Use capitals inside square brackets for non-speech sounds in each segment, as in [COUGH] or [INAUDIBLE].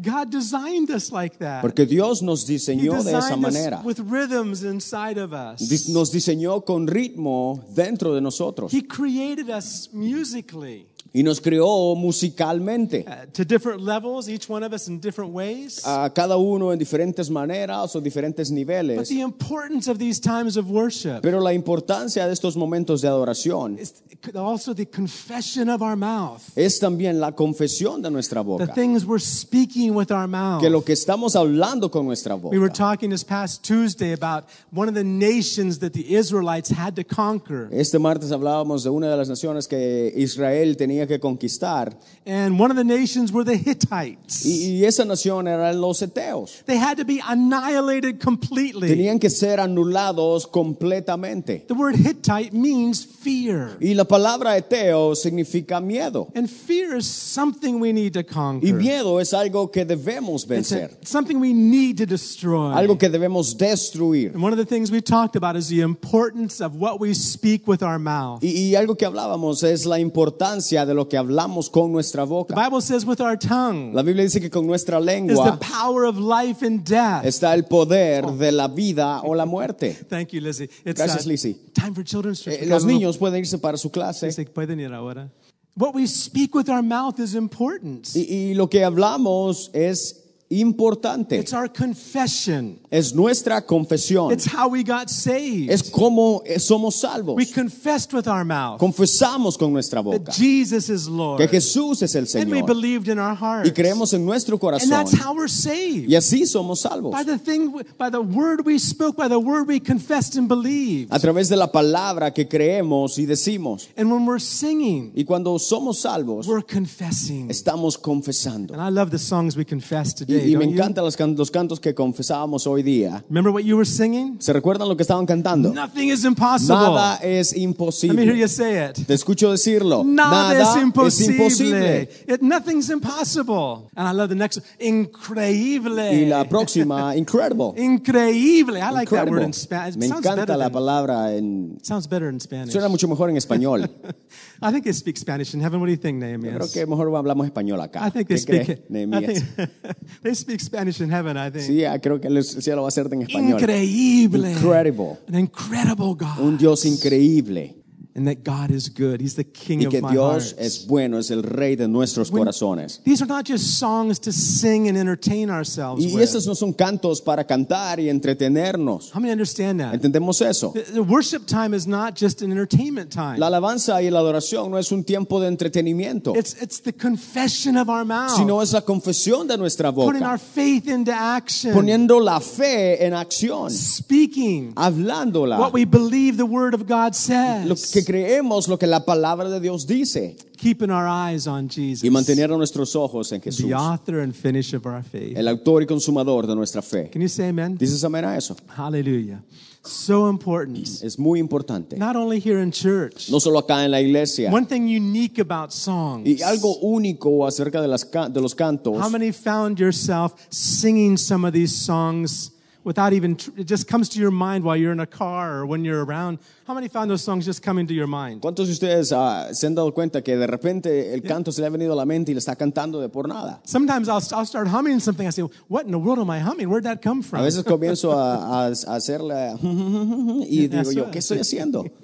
God designed us like that. Porque Dios nos diseñó de esa designed us manera. with rhythms inside of us. Nos diseñó con ritmo dentro de nosotros He created us musically y nos creó musicalmente. uh, to different levels, each one of us in different ways. A cada uno en diferentes maneras o diferentes but niveles. the importance of these times of worship Pero la importancia de estos momentos de adoración is also the confession of our mouth, es también la confesión de nuestra the boca. things we're speaking with our mouth. Que lo que estamos hablando con nuestra We were boca. talking this past Tuesday about one of the nations that the Israelites had to conquer. Este martes hablábamos de una de las naciones que Israel tenía que conquistar And one of the nations were the Hittites. y, y esa nación eran los eteos. They had to be annihilated completely. Tenían que ser anulados completamente. The word Hittite means fear. Y la palabra eteo significa miedo. And fear is something we need to Y conquer. miedo es algo que debemos It's vencer, something we need to destroy. algo que debemos destruir. And one of the things we talked about is the importance of what we speak with our mouth. Y, y algo que hablábamos es la importancia de lo que hablamos con nuestra The boca. Bible says with our tongue La Biblia dice que con nuestra is the lengua power of life and death. está el poder de la vida o la muerte. Thank you, Lizzie. It's Gracias, uh, Lizzie. time for children's. Eh, Los niños pueden irse para su clase Dice, "Pueden ir ahora." What we speak with our mouth is important. y, y lo que hablamos es importante. It's our confession. Es nuestra confesión. It's how we got saved. Es como eh, somos salvos. We confessed with our mouth Confesamos con nuestra that boca Jesus is Lord. que Jesús es el And we Señor believed in our hearts. y creemos en nuestro And corazón that's how we're saved. y así somos salvos. By the thing, by the word we spoke, by the word we confessed and believed. A través de la palabra que creemos y decimos. And when we're singing, Y cuando somos salvos, we're confessing. estamos confesando. And I love the songs we confess today. Y me encantan los, can- los cantos que confesábamos hoy día. Remember what you were singing? ¿Se recuerdan lo que estaban cantando? Nothing is impossible. Nada es Let me hear imposible. you say it. Te escucho decirlo. Nada, Nada es es imposible. imposible. It, nothing's impossible. And I love the next. Increíble. Y la próxima, incredible. [LAUGHS] Increíble. I like that word in Spanish. Me sounds better encanta la palabra en... Sounds better in Spanish. Suena mucho mejor en español. [LAUGHS] I think they speak Spanish in heaven. What do you think, Creo que mejor hablamos español acá. I think they ¿Qué speak. Nehemías? [LAUGHS] they speak Spanish in heaven. I think. Sí, ah, creo que el cielo va a ser en español. Increíble. Incredible. An incredible God. Un Dios increíble. And that God is good. He's the King Y of que my Dios heart. es bueno, es el rey de nuestros corazones. These are not just songs to sing and entertain ourselves Y with. estos no son cantos para cantar y entretenernos. How many understand that? ¿Entendemos eso? The, the worship time is not just an entertainment time. La alabanza y la adoración no es un tiempo de entretenimiento, It's, it's the confession of our mouth. sino es la confesión de nuestra putting our boca, faith into action. poniendo la fe en acción, speaking hablándola, what we believe the Word of God says. lo que creemos, lo que la palabra de Dios dice, Keeping our eyes on Jesus. y mantener nuestros ojos en Jesús, the author and finish of our faith. el autor y consumador de nuestra fe. Can you say amen? ¿Dices amén a eso? Hallelujah. So important. [CLEARS THROAT] Es muy importante. Not only here in church. No solo acá en la iglesia. One thing unique about songs. Y algo único acerca de, las ca- de los cantos. How many found yourself singing some of these songs without even, tr- it just comes to your mind while you're in a car or when you're around? How many found those songs just coming to your mind? ¿Cuántos de ustedes ah, se han dado cuenta que de repente el canto se le ha venido a la mente y le está cantando de por nada? Sometimes I'll, I'll start humming something. I say, What in the world am I humming? Where'd that come from? A veces comienzo a, a- a [LAUGHS] hacerle [LAUGHS] y digo yo, ¿qué estoy haciendo? [LAUGHS]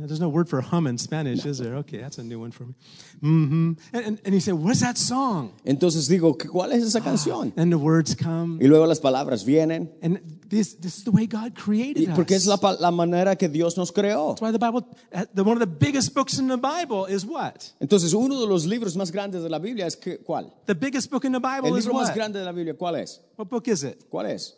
No, there's no word for hum in Spanish, is there? Okay, that's a new one for me. hmm And, and, and you say, What's that song? Entonces digo, ¿cuál es esa canción? [GASPS] And the words come. Y luego las palabras vienen. And this, this is the way God Y created us. porque es la, la manera que Dios nos creó. That's why the Bible, uh, the, one of the biggest books in the Bible is what? Entonces, uno de los libros más grandes de la Biblia es que, ¿cuál? The biggest book in the Bible El is libro más what? grande de la Biblia, ¿cuál es? What book is it? ¿Cuál es?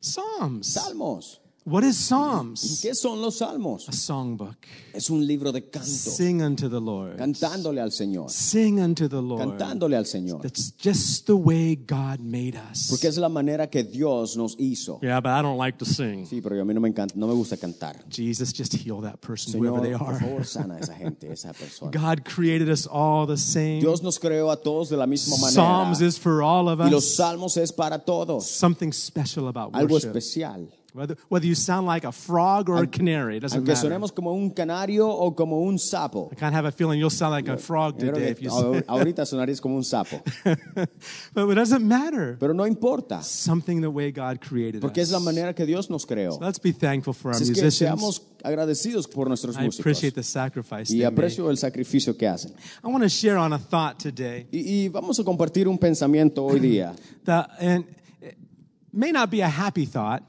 Psalms. Salmos. What is Psalms? ¿Qué son los salmos? A songbook. Es un libro de canto, Sing unto the Lord. cantándole al Señor, Sing unto the Lord. cantándole al Señor. That's just the way God made us. Porque es la manera que Dios nos hizo. Yeah, but I don't like to sing. Sí, pero a mí no me encanta, no me gusta cantar. Jesus, just heal that person, whoever Señor, they por are. favor, sana a esa gente, esa persona. God created us all the same. Dios nos creó a todos de la misma manera. Psalms is for all of Y los us. salmos es para todos. Something special about Algo worship. especial. Whether, whether you sound like a frog or a canary, it doesn't Aunque matter. sonemos como un canario o como un sapo. I kind of have a feeling you'll sound like a frog Yo creo today que if you ahor- ahorita [LAUGHS] sonarías como un sapo. but it doesn't matter. Pero no importa, Something the way God created porque es la manera que Dios nos creó. Let's be thankful for our Así es que musicians. seamos agradecidos por nuestros I músicos. appreciate the sacrifice Y they make. aprecio el sacrificio que hacen. I want to share on a thought today Y, y vamos a compartir un pensamiento hoy día. [CLEARS THROAT] that and it may not be a happy thought,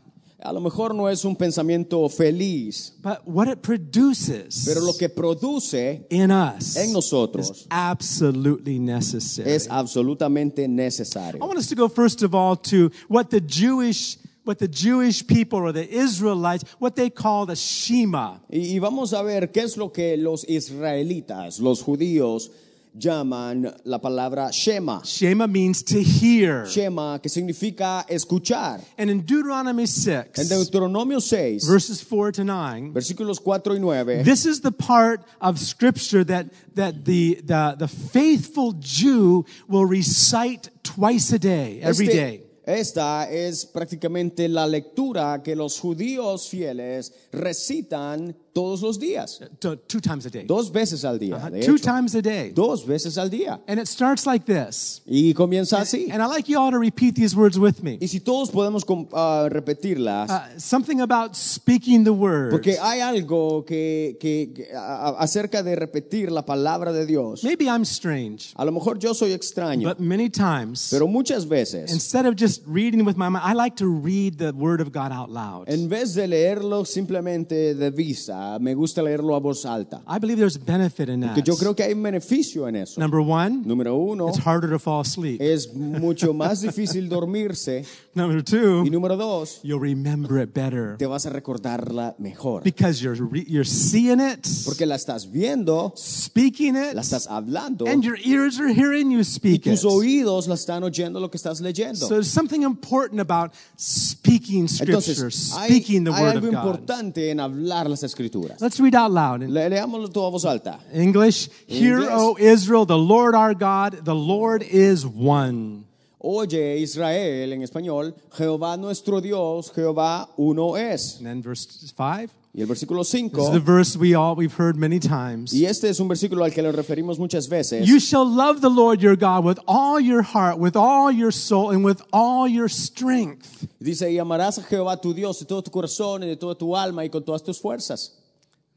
A lo mejor no es un pensamiento feliz, but what it produces pero lo que produce in us en is nosotros absolutely necessary. es absolutamente necesario. I want us to go first of all to what the Jewish what the Jewish people or the Israelites what they call the Shema. Y, y vamos a ver qué es lo que los israelitas, los judíos, llaman la palabra Shema. Shema means to hear. Shema, que significa escuchar. And in Deuteronomy En 6 Deuteronomio 6, verses 4 to 9 versículos 4 y 9, This is the part of scripture that, that the, the, the faithful Jew will recite twice a day, every Este- day. Esta es prácticamente la lectura que los judíos fieles recitan todos los días, Two, two times a day. dos veces al día. de two hecho. times a day. dos veces al día. And it starts like this. Y comienza así. And I like you all to repeat these words with me. Y si todos podemos ah, repetirlas, Uh, something about speaking the word. porque hay algo que, que- que- a- acerca de repetir la palabra de Dios. Maybe I'm strange, A lo mejor yo soy extraño, but many times, pero muchas veces, instead of just reading with my mind, I like to read the word of God out loud. en vez de leerlo simplemente de vista, me gusta leerlo a voz alta. I believe there's benefit in that. yo creo que hay un beneficio en eso. Number one, Número uno, it's harder to fall asleep. es mucho más difícil dormirse. [LAUGHS] Number two, Y número dos, you'll remember it better te vas a recordarla mejor. because you're re- you're seeing it, Porque la estás viendo, speaking it, la estás hablando, and your ears are hearing you y speak it. tus oídos la están oyendo lo que estás leyendo. So there's something important about speaking scripture, Entonces, hay, speaking the hay word algo of God. importante en hablar las escrituras. Let's read out loud Le- leámoslo todo a voz alta. English. Hear, Inglés. O Israel, the Lord our God, the Lord is one. Oye Israel, en español, Jehová nuestro Dios, Jehová uno es. And then verse five. Y el versículo This is 5, the verse we all we've heard many times. y este es un versículo al que le referimos muchas veces. You shall love the Lord your God with all your heart, with all your soul, and with all your strength. Dice, y amarás a Jehová tu Dios de todo tu corazón y de toda tu alma y con todas tus fuerzas.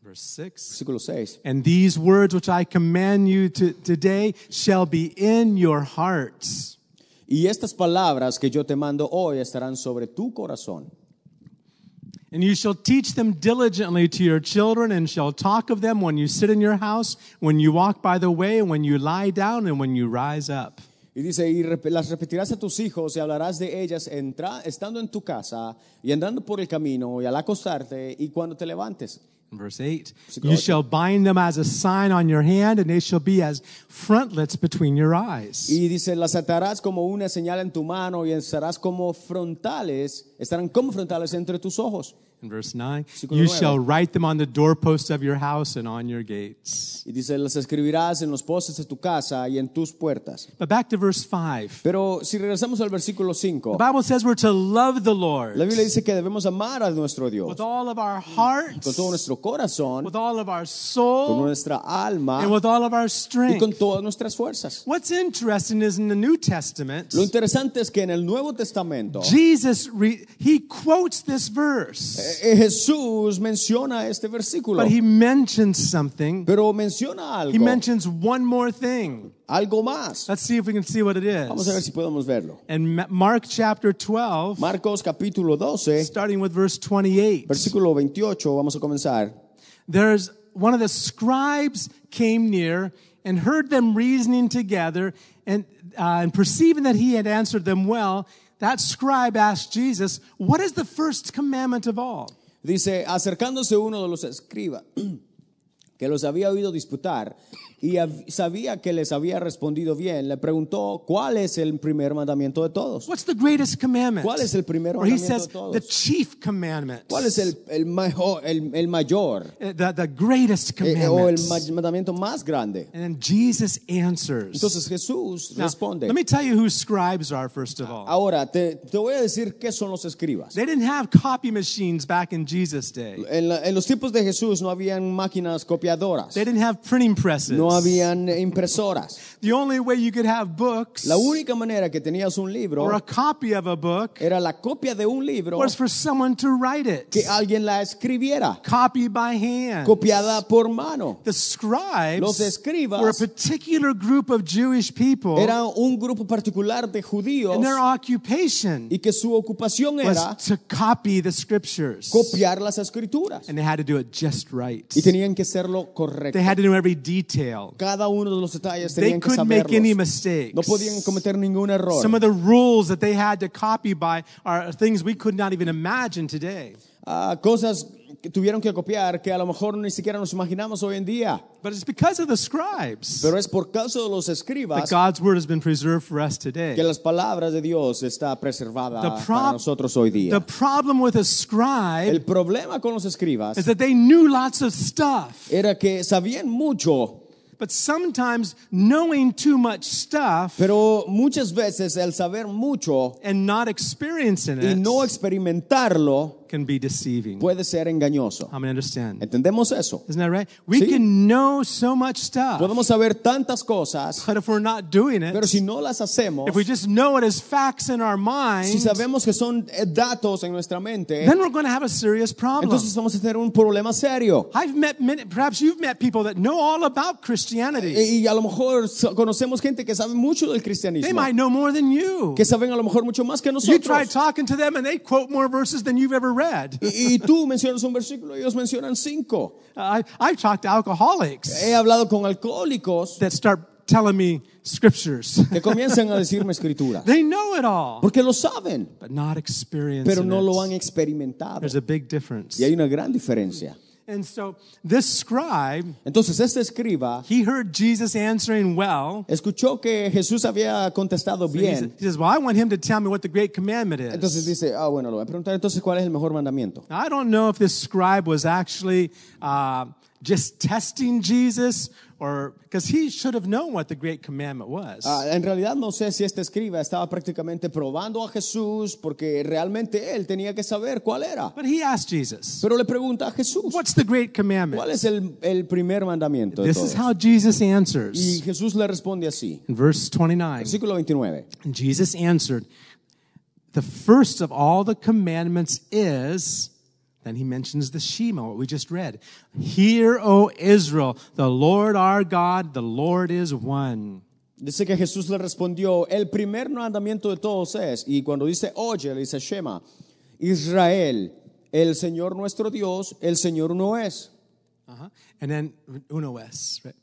Verse 6. Versículo 6. And these words which I command you to, today shall be in your hearts. Y estas palabras que yo te mando hoy estarán sobre tu corazón. And you shall teach them diligently to your children, and shall talk of them when you sit in your house, when you walk by the way, when you lie down, and when you rise up. Y dice, y las repetirás a tus hijos y hablarás de ellas entra- estando en tu casa y andando por el camino y al acostarte y cuando te levantes. Verse 8 You shall bind them as a sign on your hand, and they shall be as frontlets between your eyes. Y dice, las atarás como una señal en tu mano y estarás como frontales, estarán como frontales entre tus ojos. In verse 9 Versículo You shall write them on the doorposts of your house and on your gates. Y dice, las escribirás en los postes de tu casa y en tus puertas. But back to verse 5. Pero si regresamos al versículo 5, The Bible says we're to love the Lord la Biblia dice que debemos amar a nuestro Dios with all of our heart, con todo nuestro corazón, with all of our con soul, nuestra alma and with all of our y con strength. todas nuestras fuerzas. What's interesting is in the New Testament, Lo interesante es que en el Nuevo Testamento Jesus he quotes this verse, eh, Jesús menciona este versículo, but he mentions something. pero menciona He mentions one more thing. algo más. Let's see if we can see what it is. Vamos a ver si podemos verlo. In Mark chapter 12, Marcos capítulo 12, starting with verse 28, versículo 28, vamos a comenzar. there's one of the scribes came near and heard them reasoning together, and, uh, and perceiving that he had answered them well, that scribe asked Jesus, What is the first commandment of all? Dice, acercándose uno de los escribas, [CLEARS THROAT] que los había oído disputar, y sabía que les había respondido bien, le preguntó cuál es el primer mandamiento de todos. What's the greatest commandment? ¿Cuál es el primer Or he mandamiento says de todos? the chief commandment. ¿Cuál es el, el, el, el mayor Uh, The, the greatest eh, eh, o el commandment. ma- mandamiento más grande? And then Jesus answers. Entonces Jesús Now, responde. let me tell you who scribes are, first of all. Ahora, te, te voy a decir qué son los escribas. They didn't have copy machines back in Jesus' day. En, la- en los tiempos de Jesús no habían máquinas copiadoras, They didn't have printing presses. no habían impresoras. The only way you could have books La única manera que tenías un libro or a copy of a book era la copia de un libro was for someone to write it. que alguien la escribiera, Copied by hand. copiada por mano. The scribes Los escribas were a particular group of Jewish people Era un grupo particular de judíos and their occupation y que su ocupación era was to copy the scriptures. copiar las escrituras And they had to do it just right. y tenían que hacerlo correcto. They had to know every detail. Cada uno de los detalles They tenían que couldn't make any mistakes. No podían cometer ningún error. Some of the rules that they had to copy by are things we could not even imagine today. Ah, cosas que tuvieron que copiar que a lo mejor ni siquiera nos imaginamos hoy en día. But it's because of the scribes Pero es por causa de los that escribas God's word has been preserved for us today. que las palabras de Dios está preservada The para nosotros hoy The problem with a scribe El problema con los escribas is that they knew lots of stuff, era que sabían mucho, but sometimes knowing too much stuff pero muchas veces el saber mucho and not experiencing y it no experimentarlo can be deceiving. puede ser engañoso. How many understand? ¿Entendemos eso? Isn't that right? We Sí. can know so much stuff, Podemos saber tantas cosas, but if we're not doing it, pero si no las hacemos, if we just know it as facts in our si mind, sabemos que son eh, datos en nuestra mente, then we're going to have a serious problem. entonces vamos a tener un problema serio. I've met many, perhaps you've met people that know all about Christianity. Y a lo mejor so- conocemos gente que sabe mucho del They cristianismo, might know more than you. que saben a lo mejor mucho más que You try nosotros. talking to them and they quote more verses than you've ever read. Y, y tú mencionas un versículo, ellos mencionan cinco. I, I've talked to alcoholics He hablado con alcohólicos that start telling me scriptures. [LAUGHS] que comienzan a decirme escritura, They know it all, porque lo saben, but not experiencing pero no lo han experimentado. There's a big difference. Y hay una gran diferencia. And so this scribe, Entonces este escriba he heard Jesus answering well. escuchó que Jesús había contestado He bien. he says, Well, I want him to tell me what the great commandment is." Entonces dice, ah, bueno, lo voy a preguntar entonces cuál es el mejor mandamiento. I don't know if this scribe was actually uh, just testing Jesus or because he should have known what the great commandment was. Ah, en realidad no sé si este escriba estaba prácticamente probando a Jesús porque realmente él tenía que saber cuál era. but he asked Jesus, Pero le pregunta a Jesús, What's the great commandment? ¿cuál es el, el primer mandamiento This is how Jesus answers. Y. Jesús le responde así. In verse 29, Versículo 29. Jesus answered, The first of all the commandments is, then he mentions the Shema, what we just read. Hear, O Israel, the Lord our God, the Lord is one. Dice que Jesús le respondió, el primer mandamiento de todos es, y cuando dice oye, le dice Shema, Israel, el Señor nuestro Dios, el Señor uno es. Uh-huh. And then uno es, right?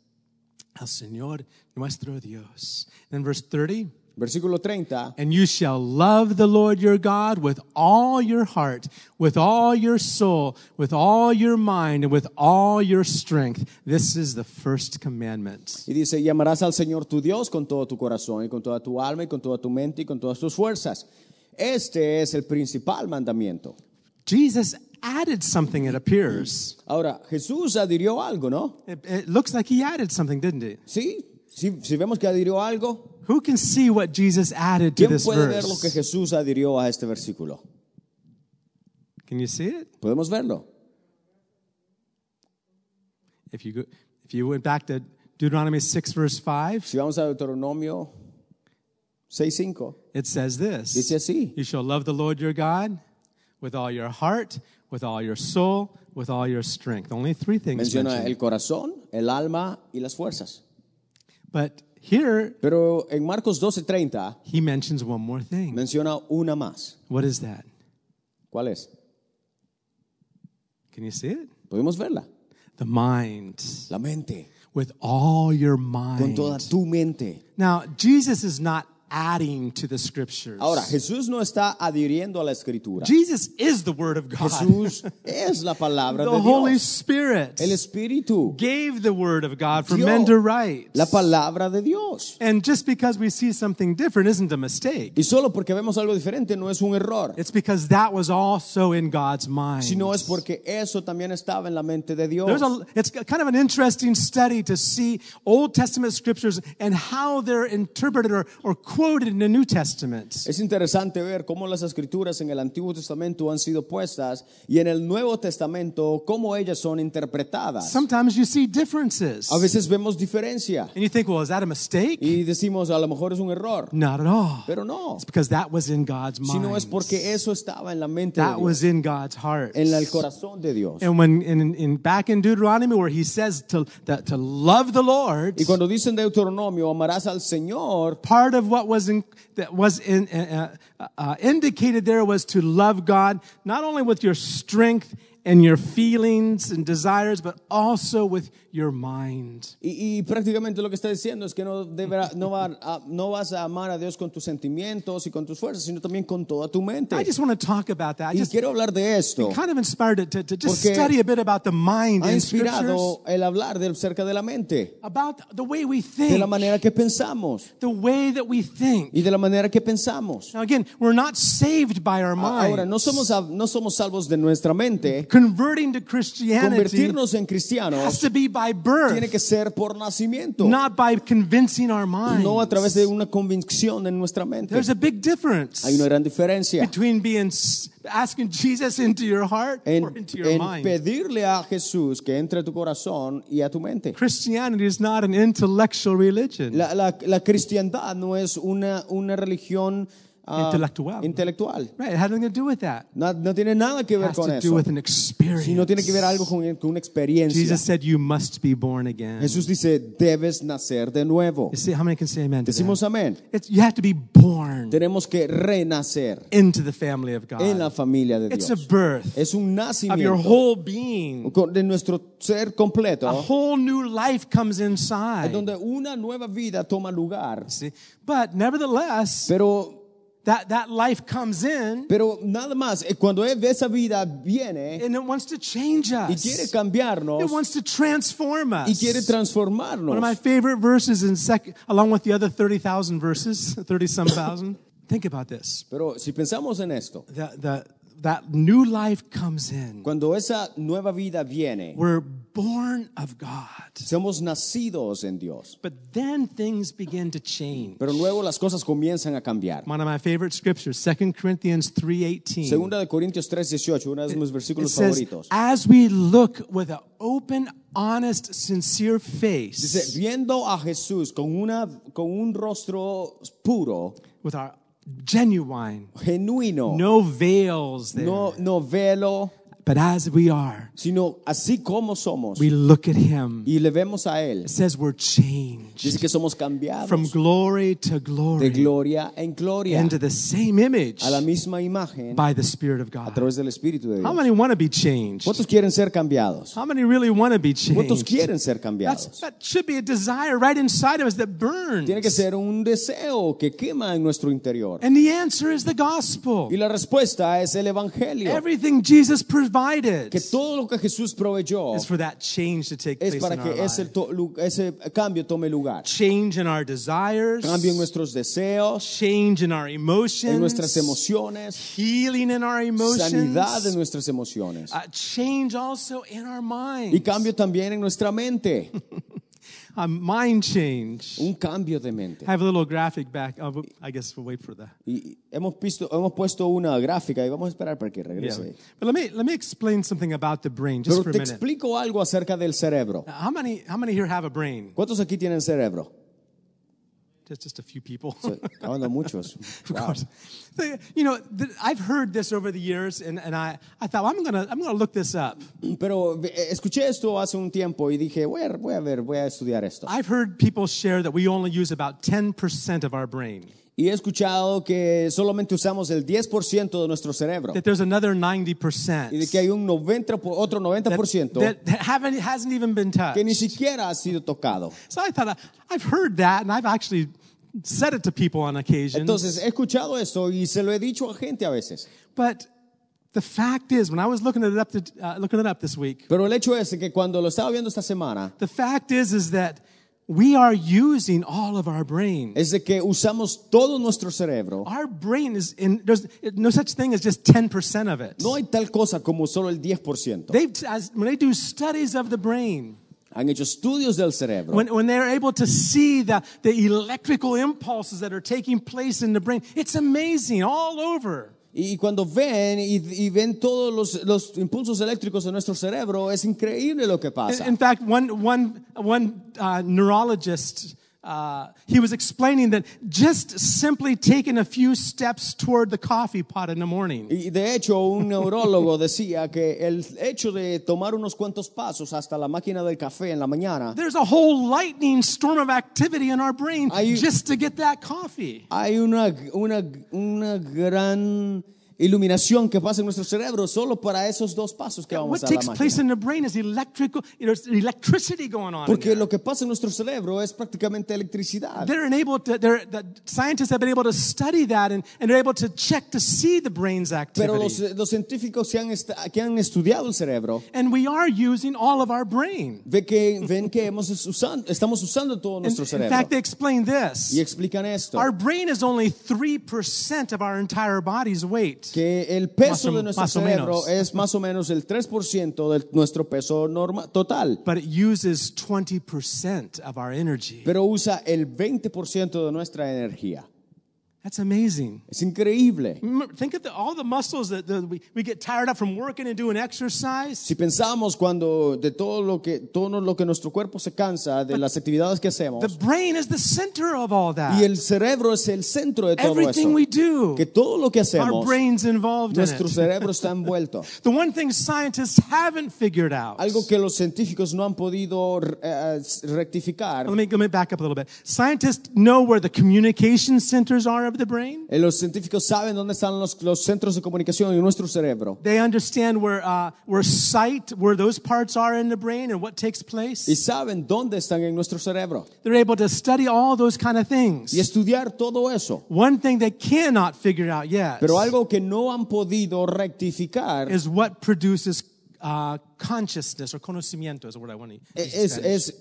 El Señor nuestro Dios. And then verse 30, Versículo 30. and you shall love the Lord your God with all your heart, with all your soul, with all your mind, and with all your strength. This is the first commandment. Y dice, y amarás al Señor tu Dios con todo tu corazón y con toda tu alma y con toda tu mente y con todas tus fuerzas. Este es el principal mandamiento. Jesus added something, it appears. Ahora, Jesús adhirió algo, ¿no? It, it looks like he added something, didn't he? Sí, sí, si vemos que adhirió algo, Who can see what Jesus added to ¿quién this puede ver lo que verse? Jesús adhirió a este versículo? Can you see it? Podemos verlo. If you go, if you went back to Deuteronomy 6 verse 5, Si vamos a Deuteronomio 6.5, it says this. dice así. You shall love the Lord your God with all your heart, with all your soul, with all your strength. Only three things Menciona mentioned. el corazón, el alma y las fuerzas. But here Pero en Marcos 12.30 he mentions one more thing. menciona una más. What is that? ¿Cuál es? Can you see it? Podemos verla. The mind. La mente. With all your mind. Con toda tu mente. Now, Jesus is not adding to the scriptures. Ahora, Jesús no está adhiriendo a la escritura. Jesus is the word of God. Jesús [LAUGHS] es la palabra the de Holy Dios. Spirit El Espíritu, gave the word of God for men to write. la palabra de Dios. And just because we see something different isn't a mistake. Y solo porque vemos algo diferente no es un error, It's because that was also in God's mind. sino es porque eso también estaba en la mente de Dios. There's a, it's kind of an interesting study to see Old Testament scriptures and how they're interpreted or, or quoted in the New Testament. Es interesante ver cómo las escrituras en el Antiguo Testamento han sido puestas y en el Nuevo Testamento cómo ellas son interpretadas. Sometimes you see differences. A veces vemos diferencia And you think, well, is that a mistake? y decimos a lo mejor es un error, Not at all. pero no, It's because that was in God's sino es mind. porque eso estaba en la mente de That was in God's heart. en el corazón de Dios. And when in, in back in Deuteronomy where he says to that to love the Lord, Y cuando dicen Deuteronomio, amarás al Señor, part of what was in, that was in, uh, uh, uh, indicated there was to love God not only with your strength and your feelings and desires, but also with your mind. y, y prácticamente lo que está diciendo es que no, deberá- no, va a- no vas a amar a Dios con tus sentimientos y con tus fuerzas, sino también con toda tu mente. I just want to talk about that. I Y just quiero hablar de esto. kind of inspired to, to, just Porque study a bit about the mind Ha in inspirado el hablar de cerca de la mente, about the way we de la think, manera que pensamos the way that we think. y de la manera que pensamos. Now again, we're not saved by our mind. Ahora, no somos, no somos salvos de nuestra mente. Converting to Christianity Convertirnos en has cristianos to be by birth, tiene que ser por nacimiento, not by convincing our minds. no a través de una convicción en nuestra mente. There's a big difference Hay una gran diferencia between being asking Jesus into your heart en, or into your en mind. pedirle a Jesús que entre a tu corazón y a tu mente. Christianity is not an intellectual religion. La, la- la cristiandad no es una, una religión ah, Intelectual. intelectual. Right, it has nothing to do with that. No, no tiene nada que It ver has con to do eso. with an experience. sino tiene que ver algo con, con una experiencia. Jesus said you must be born again. Jesús dice, debes nacer de nuevo. See, how many can say amen to Decimos amén. You have to be born Tenemos que renacer into the family of God. en la familia de It's a Dios. birth Es un of your nacimiento whole being. de nuestro ser completo, A whole new life comes inside. donde una nueva vida toma lugar. See? But nevertheless, Pero, that, that life comes in pero nada más, eh, cuando esa vida viene and it wants to change us. y quiere cambiarnos It wants to transform us. y quiere transformarnos. One of my favorite verses in second, along with the other 30,000 verses, [LAUGHS] 30 some thousand. Think about this. Pero si pensamos en esto, The, the, that new life comes in. cuando esa nueva vida viene, We're born of God. somos nacidos en Dios. But then things begin to change. Pero luego las cosas comienzan a cambiar. One of my favorite scriptures, 2 Corinthians 3:18. Segunda de Corintios 3:18, uno de mis It versículos says, favoritos. as we look with an open, honest, sincere face, Dice, viendo a Jesús con, una, con un rostro puro, with our genuine, genuino, no veils there, no, no velo, but as we are, sino así como somos. we look at Him. Y le vemos a Él. It says we're changed Dice que somos cambiados from glory to glory. de gloria en gloria into the same image a la misma imagen by the Spirit of God. a través del Espíritu de Dios. How many want to be changed? ¿Cuántos quieren ser cambiados? How many really want to be changed? ¿Cuántos quieren ser That's, cambiados? that should be a desire right inside of us that burns. Tiene que ser un deseo que quema en nuestro interior. And the answer is the gospel. Y la respuesta es el Evangelio. Everything Jesus provided Que todo lo que Jesús proveyó is for that change to take es place para in our ese, ese cambio tome lugar. Change in our desires, Cambio en nuestros deseos, change in our en emotions, nuestras emociones, healing in our emotions, sanidad en nuestras emociones. uh, change also in our Y minds. cambio también en nuestra mente. [LAUGHS] A mind change. Un cambio de mente. I have a little graphic back. Oh, I guess we'll wait for that. Y hemos, visto, hemos puesto una gráfica y vamos a esperar para que Yeah. regrese. But let me let me explain something about the brain just Pero for a te minute. explico algo acerca del cerebro. How many how many here have a brain? ¿Cuántos aquí tienen cerebro? Just just a few people. So, [LAUGHS] Hablando muchos. Of Wow. course. The- You know, the, I've heard this over the years, and, and I, I thought, well, I'm gonna I'm gonna look this up. Pero eh, escuché esto hace un tiempo y dije, voy a, voy a ver, voy a estudiar esto. I've heard people share that we only use about 10% of our brain. Y he escuchado que solamente usamos el 10% de nuestro cerebro That there's another 90% y de que hay un 90, po- otro 90% that, that haven't hasn't even been touched. que ni siquiera ha sido tocado. So I thought I've heard that, and I've actually said it to people on occasion. Entonces, he escuchado esto y se lo he dicho a gente a veces. but the fact is, when I was looking it up, to, uh, looking it up this week, Pero el hecho es que cuando lo estaba viendo esta semana, the fact is, is that we are using all of our brain. es de que usamos todo nuestro cerebro. Our brain is in, there's no such thing as just 10% of it. No hay tal cosa como solo el 10%. They've, as, when they do studies of the brain, Han hecho estudios del cerebro. when, when they're able to see the, the electrical impulses that are taking place in the brain, it's amazing all over. Y cuando ven y, y ven todos los, los impulsos eléctricos de nuestro cerebro, es increíble lo que In, pasa. in fact, one, one, one uh, neurologist, uh, he was explaining that just simply taking a few steps toward the coffee pot in the morning, Y de hecho, un neurólogo [LAUGHS] decía que el hecho de tomar unos cuantos pasos hasta la máquina del café en la mañana, there's a whole lightning storm of activity in our brain Hay- just to get that coffee. hay una, una, una gran iluminación que pasa en nuestro cerebro solo para esos dos pasos que vamos What a la takes place máquina. in the brain is electrical, there's electricity going on. in Porque there. lo que pasa en nuestro cerebro es prácticamente electricidad. They're able to, they're, the scientists have been able to study that and, and they're able to check to see the brain's Pero activity. los, los científicos que han, que han estudiado el cerebro and we are using all of our brain. ve que, ven que hemos estamos usando todo In, nuestro in cerebro. fact, they explain this. Y explican esto. Our brain is only 3% of our entire body's weight. Que el peso de nuestro cerebro es más o menos el 3% de nuestro peso normal, total, But it uses 20% of our energy. pero usa el 20% de nuestra energía. That's amazing. Es increíble. Think of the, all the muscles that, that we, we get tired of from working and doing exercise. Si pensamos cuando de todo lo que todo lo que nuestro cuerpo se cansa de las actividades que hacemos The brain is the center of all that. y el cerebro es el centro de todo Everything eso, we do, que todo lo que hacemos. our brain's involved in nuestro it. cerebro [LAUGHS] está envuelto. The one thing scientists haven't figured out. Algo que los científicos no han podido eh, rectificar. Let me, let me back up a little bit. Scientists know where the communication centers are of the brain. Eh, Los científicos saben dónde están los, los centros de comunicación en nuestro cerebro. They understand where, uh, where sight, where those parts are in the brain and what takes y place. saben dónde están en nuestro cerebro They're able to study all those kind of y things. estudiar todo eso. One thing they cannot figure out yet Pero algo que no han podido rectificar is what produces uh, consciousness or conocimiento is word I want to use. in es, es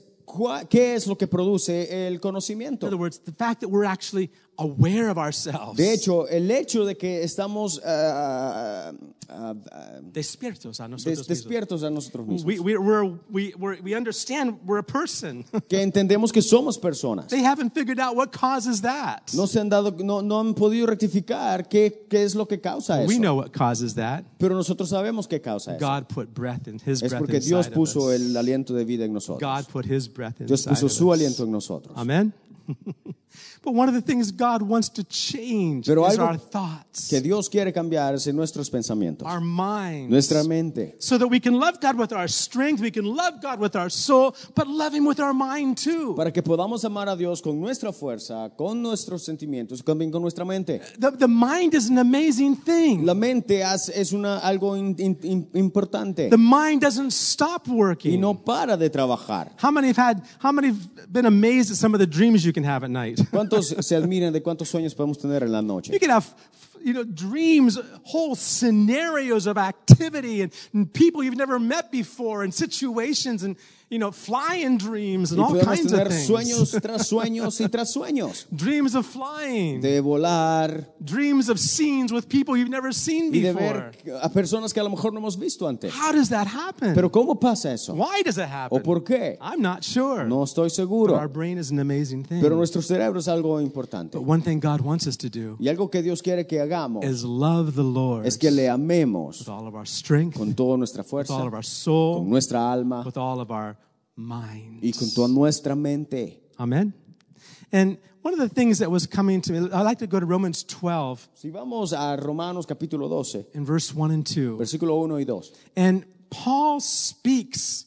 qué es lo que produce el In conocimiento. other words, the fact that we're actually aware of ourselves. De hecho, el hecho de que estamos ah, ah, ah, despiertos a des- nosotros mismos. despiertos a nosotros mismos, We, we, we're, we, we're, we understand we're a person. [LAUGHS] que entendemos que somos personas. they haven't figured out what causes that. No se han dado, no, no han podido rectificar qué, qué es lo que causa we eso. know what causes that. Pero nosotros sabemos qué causa eso. God put breath in His Es breath porque Dios puso us. el aliento de vida en nosotros. God put His breath Dios inside puso of su us. aliento en nosotros. Amen. [LAUGHS] but one of the things God wants to change Pero is algo our thoughts, que Dios quiere cambiar es en nuestros pensamientos, our minds. nuestra mente, so that we can love God with our strength, we can love God with our soul, but love Him with our mind too. para que podamos amar a Dios con nuestra fuerza, con nuestros sentimientos, también con nuestra mente. The, the mind is an amazing thing. La mente haz- es una, algo in- in- in- importante The mind doesn't stop y working. no para de trabajar. How many have had? How many have been amazed at some of the dreams you can have at night? ¿Cuántos se admiran de cuántos sueños podemos tener en la noche? You can have, you know, dreams, whole scenarios of activity and, and people you've never met before, and situations, and you know, flying dreams and Y all kinds of tener things. sueños [LAUGHS] tras sueños y tras sueños. Dreams of flying, De volar dreams of scenes with people you've never seen y de before. ver a personas que a lo mejor no hemos visto antes. How does that happen? Pero ¿cómo pasa eso? Why does it happen? ¿O por qué? I'm not sure. No estoy But our seguro. brain is an amazing thing. Pero nuestro cerebro es algo importante. But one thing God wants us to do Y algo que Dios quiere que hagamos is love the Lord es que le amemos with all of our strength, con toda nuestra with fuerza, all of our con soul, nuestra alma with all of our minds. y con toda nuestra mente. Amen. And one of the things that was coming to me, I like to go to Romans 12 Si vamos a Romanos capítulo 12, in verse 1 and 2. versículo 1 y 2. And Paul speaks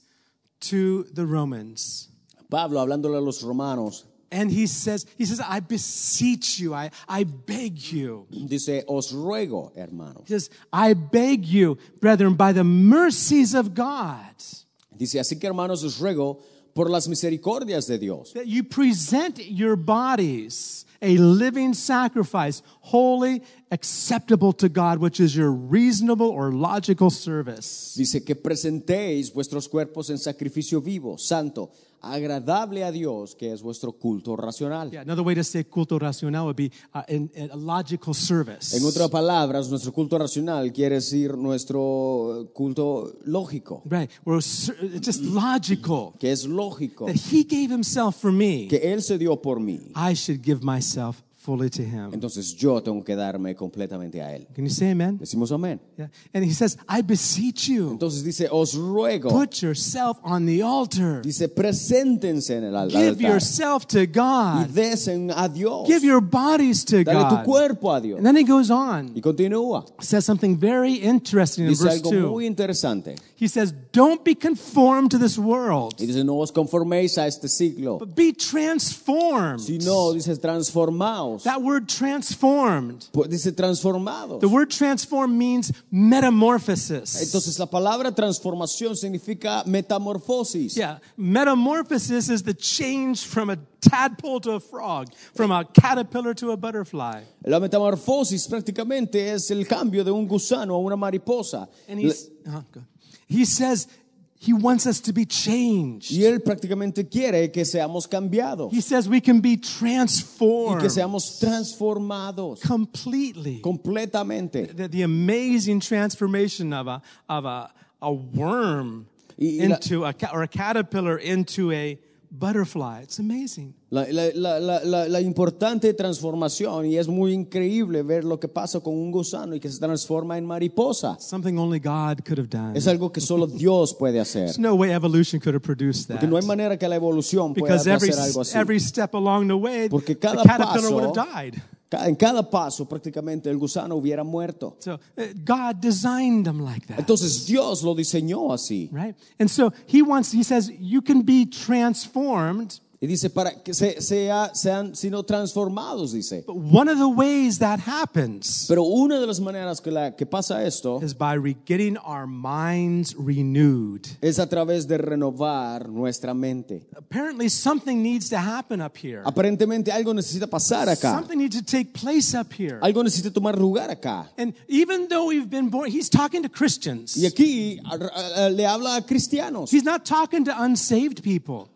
to the Romans. Pablo hablándole a los romanos And he says, he says, I beseech you, I, I beg you. dice, os ruego, hermanos. He says, I beg you, brethren, by the mercies of God. Dice, así que hermanos os ruego por las misericordias de Dios. that you present your bodies a living sacrifice, holy, acceptable to God, which is your reasonable or logical service. Dice que presentéis vuestros cuerpos en sacrificio vivo, santo, agradable a Dios, que es vuestro culto racional. Yeah, another way to say culto racional would be uh, in, in a logical service. En otras palabras, nuestro culto racional quiere decir nuestro culto lógico, Right, where it's it's just logical que es lógico, that He gave Himself for me. que Él se dio por mí. I should give myself fully to Him. Entonces yo tengo que darme completamente a Él. Can you say Amen? Decimos amén. Yeah. And He says, I beseech you, Entonces dice, os ruego, put yourself on the altar, dice, preséntense en el al- give yourself to y God, desen a Dios. give your bodies to Dale tu God. cuerpo a Dios. And then He goes on. Y continúa. says something very interesting in Dice verse algo 2. muy interesante. He says, Don't be conformed to this world, Y dice, no os conforméis a este siglo, but be transformed. sino, dice, transformaos. That word transformed. Pues Dice, transformados. The word transform means metamorphosis. Entonces la palabra transformación significa metamorfosis. Yeah, metamorphosis is the change from a tadpole to a frog, from a caterpillar to a butterfly. La metamorfosis prácticamente es el cambio de un gusano a una mariposa. And he's, uh-huh, go. He says he wants us to be changed. Y él prácticamente quiere que seamos cambiados He says we can be y transformed que seamos transformados completely. completamente. the, the amazing transformation of a of a, a worm Y- y la- into a or a caterpillar into a butterfly. It's amazing. La, la- la- la- importante transformación y es muy increíble ver lo que pasa con un gusano y que se transforma en mariposa. Something only God could have done. Es algo que solo Dios puede hacer. There's no way evolution could have produced that. Porque no hay manera que la evolución pueda because every hacer algo así. every step along the way, Porque the cada caterpillar would have died. En cada paso prácticamente el gusano hubiera muerto. So uh, God designed them like that. Entonces Dios lo diseñó así. Right? And so he wants, he says, you can be transformed. Y dice, para que se- sea, sean sino transformados, dice. But one of the ways that happens Pero una de las maneras que, la, que pasa esto is by re- getting our minds renewed. es a través de renovar nuestra mente. Apparently, something needs to happen up here. Aparentemente algo necesita pasar acá. Something needs to take place up here. Algo necesita tomar lugar acá. And even though we've been born, he's talking to Christians. Y aquí a- a- a- le habla a cristianos. He's not talking to unsaved people.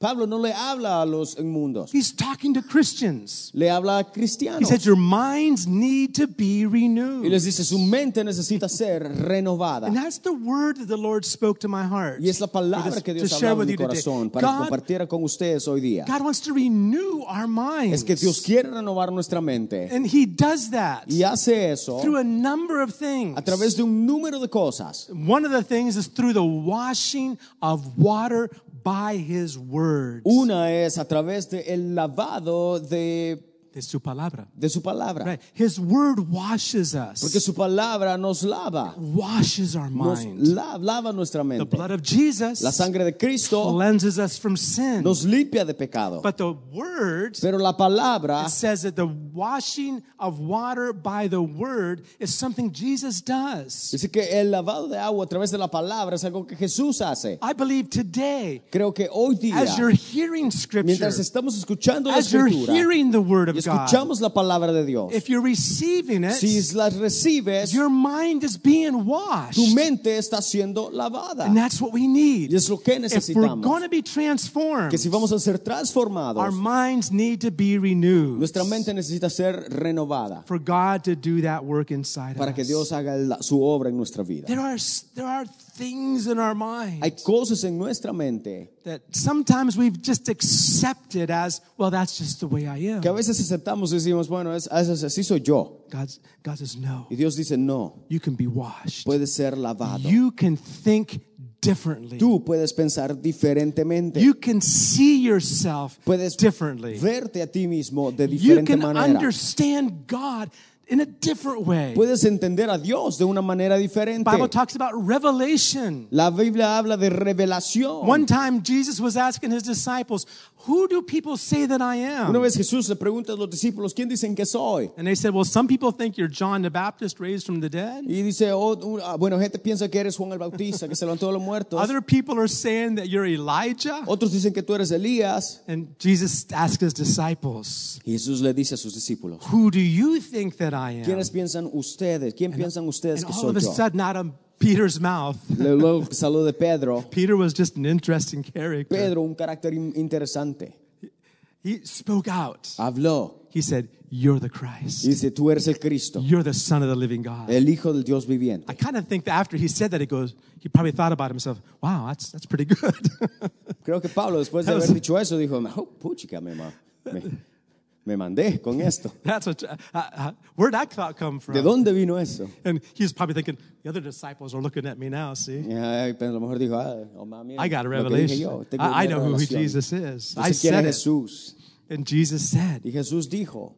Pablo no le habla a los inmundos. He's talking to Christians. Le habla a He cristianos. said, Your minds need to be Y renewed. les dice, su mente necesita ser renovada. And that's the word that the Lord spoke to my heart. Y es la palabra que to Dios with en mi corazón para God, compartiera con ustedes hoy día. God wants to renew our minds. Es que Dios quiere renovar nuestra mente. And He does that Y hace eso through a number of things. a través de un número de cosas. One of the things is through the washing of water by His word. Una es a través del el lavado de, De su palabra. de su palabra. Right. His word washes us. Porque su palabra nos lava, washes our nos mind. la- lava nuestra The mente. blood of Jesus La sangre de Cristo cleanses us from sin. nos limpia de pecado. But the word Pero la palabra it says that the washing of water by the word is something Jesus does. dice que el lavado de agua a través de la palabra es algo que Jesús hace. I believe today, Creo que hoy día, as you're hearing scripture, mientras estamos escuchando la as you're escritura hearing the word of God, escuchamos la palabra de Dios, if you're receiving it, si las recibes, your mind is being washed. tu mente está siendo lavada. And that's what we need. Y es lo que If we're necesitamos. going to be transformed, Que si vamos a ser our transformados, minds need to be renewed nuestra mente necesita ser renovada for God to do that work inside para of que us. Dios haga la- su obra en nuestra vida. There are, there are things in our mind Hay cosas en nuestra mente that sometimes we've just accepted as, well, that's just the way I am. que a veces aceptamos y decimos, bueno, es, es- así soy yo. God's, God says, no, Y Dios dice, no, you can be washed. puedes ser lavado. You can think differently. Tú puedes pensar diferentemente. You can see yourself Puedes differently. verte a ti mismo de You diferente can manera. understand God in a different way. Puedes entender a Dios de una manera diferente. Bible talks about revelation. La Biblia habla de revelación. One time Jesus was asking his disciples, "Who do people say that I am?" Una am?" vez Jesús le pregunta a los discípulos, ¿quién dicen que soy? And they said, "Well, some people think you're John the Baptist raised from the dead. Y dice, oh, ah, bueno, gente piensa que eres Juan el Bautista, que se levantó de los muertos. Other people are saying that you're Elijah." Otros dicen que tú eres Elías. And Jesus asked his disciples, Jesús le dice a sus discípulos, "Who do you think that I am?" ¿quiénes piensan ustedes? ¿Quién piensan ustedes And que all soy of a yo? sudden, out of Peter's mouth, [LAUGHS] Luego salud de Pedro. [LAUGHS] Peter was just an interesting character. Pedro, un carácter in- interesante. He spoke out. Habló He said, You're the Christ. dice, tú eres el Cristo, You're the Son of the living God. el Hijo del Dios viviente. I kind of think that after he said that, he goes, he probably thought about himself, wow, that's, that's pretty good. [LAUGHS] Creo que Pablo, después de haber dicho eso, dijo, oh, puchica, me, ma- me, mandé con [LAUGHS] esto. that's what, uh, uh, where'd that thought come from? ¿De dónde vino eso? And he's probably thinking, the other disciples are looking at me now, see? Y, pero a lo mejor dijo, ah, oh, I got a revelation. yo, I, I know who. Jesus is. Yo I said it. Jesús. And Jesus said, Y Jesús dijo,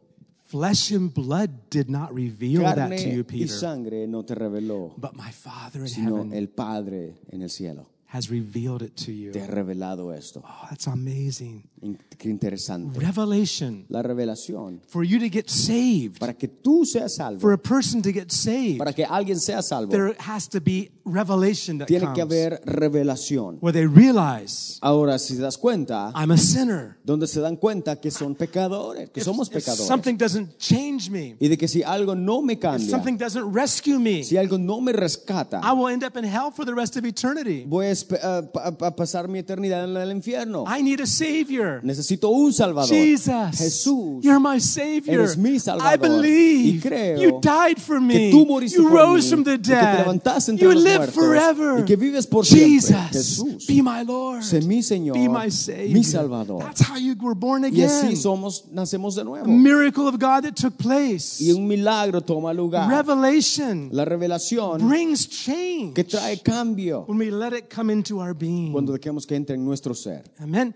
Flesh and blood did not reveal that to you, carne y Peter, sangre no te reveló, but my Father in sino heaven el Padre en el cielo. Has revealed it to you. Te ha revelado esto. Oh, that's amazing. In- Qué interesante. Revelation La revelación. for you to get saved, Para que tú seas for salvo, a person to get saved, para que alguien sea salvo, there has to be revelation that tiene que comes haber revelación. where they realize Ahora, si te das cuenta, I'm a sinner. donde se dan cuenta que son pecadores, que somos If pecadores. something doesn't change me, Y de que si algo no me if cambia, something doesn't rescue me, si algo no me rescata, I will end up in hell for the rest of eternity. voy a, a- pasar mi eternidad en el infierno. I need a Savior. Necesito un Salvador. Jesus, Jesús, you're my Savior. eres mi I Salvador. believe Y creo you died for me. que tú moriste you por rose mí, from the y que te dead. levantaste entre You los live muertos, forever. y que vives por siempre. Jesus, Jesús, be my Lord. sé mi Señor, be my Savior. mi Salvador. That's how you were born Y again. así somos, nacemos de A nuevo. miracle of God that took place. Y un milagro toma lugar. Revelation La revelación brings change que trae cambio when we let it come into our being. cuando dejemos que entre en nuestro ser. Amen.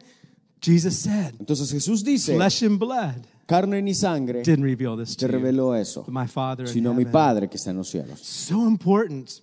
Jesus said, Entonces Jesús dice, flesh and blood carne ni sangre didn't reveal this te reveló eso, my Father sino mi. Padre que está en los cielos. So important.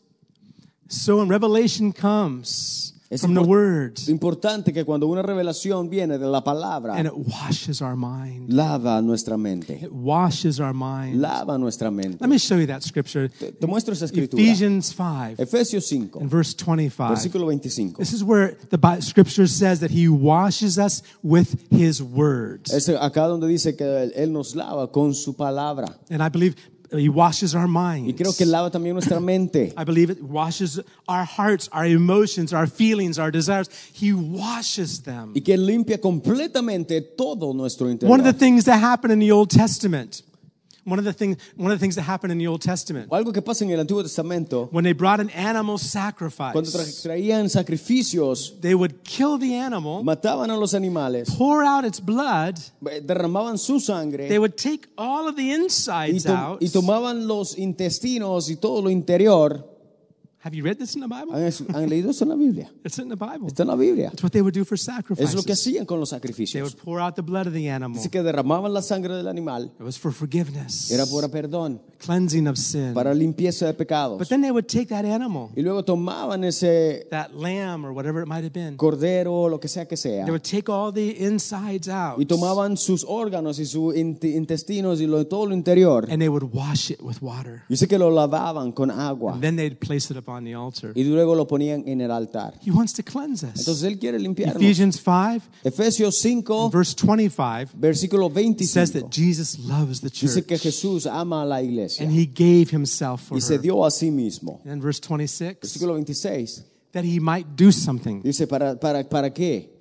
So when revelation comes Es from the Word Importante que cuando una revelación viene de la palabra, and it washes our mind. lava nuestra mente. It washes our mind. Lava nuestra mente. Let me show you that scripture. Te, te muestro esa escritura. Ephesians 5 Efesios 5, and verse 25. versículo 25. This is where the scripture says that he washes us with his words. Es acá donde dice que Él nos lava con su palabra. And I believe he washes our Y minds. creo que lava también nuestra mente. [LAUGHS] I believe it washes our hearts, our emotions, our feelings, our desires. He washes them. Y que limpia completamente todo nuestro One of the things that happened in the Old Testament, one of the things, one of the things that happened in the Old Testament, O algo que pasa en el Antiguo Testamento, when they brought an animal cuando tra- sacrifice, traían sacrificios, they would kill the animal, mataban a los animales, pour out its blood, eh, derramaban su sangre they would take all of the y, insides to- out. y tomaban los intestinos y todo lo interior. Have you read this in the Bible? ¿Han, leído eso en la Biblia? It's in the Bible. Está en la Biblia. That's what they would do for Es lo que sacrifices. hacían con los They sacrificios. would pour out the blood of the animal. Así que derramaban la sangre del animal. It was for forgiveness, Era por perdón, cleansing of sin. para limpieza de pecados. But then they would take that animal, Y luego tomaban ese that lamb or whatever it might have been, cordero, lo que sea que sea, they would take all the insides out y tomaban sus órganos y sus int- intestinos y lo, todo lo interior. and they would wash it with water. Dice que lo lavaban con agua And then they'd place it upon the altar. y luego lo ponían en el altar. He wants to cleanse us. Entonces Él quiere limpiarnos. Ephesians 5, Efesios 5, verse 25, versículo says 25. that Jesus loves the Dice que church Jesús ama a la iglesia and he gave himself for y se her. dio a sí mismo. And verse 26, Versículo 26. that he might do something Dice, ¿para, para, para qué?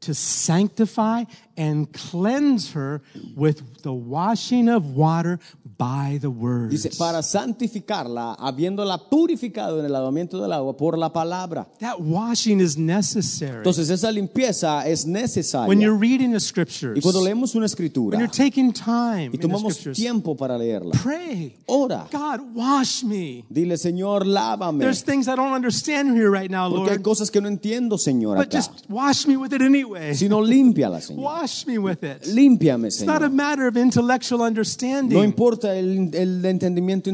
To sanctify and cleanse her with the washing of water by the word. Dice, para santificarla, habiéndola purificado en el lavamiento del agua por la palabra. That washing is necessary. Entonces esa limpieza es necesaria. When you're reading the scriptures, Y cuando leemos una when you're taking time y tomamos scriptures, tiempo para leerla, pray. ora, God, wash me. dile, Señor, lávame. There's things I don't understand here right now, Porque hay cosas que no entiendo, Señor, But acá. just wash me with it any anyway. sino límpiala, [LAUGHS] Señor. Wash me with it. Límpiame, It's not a matter of intellectual understanding. No importa el, el entendimiento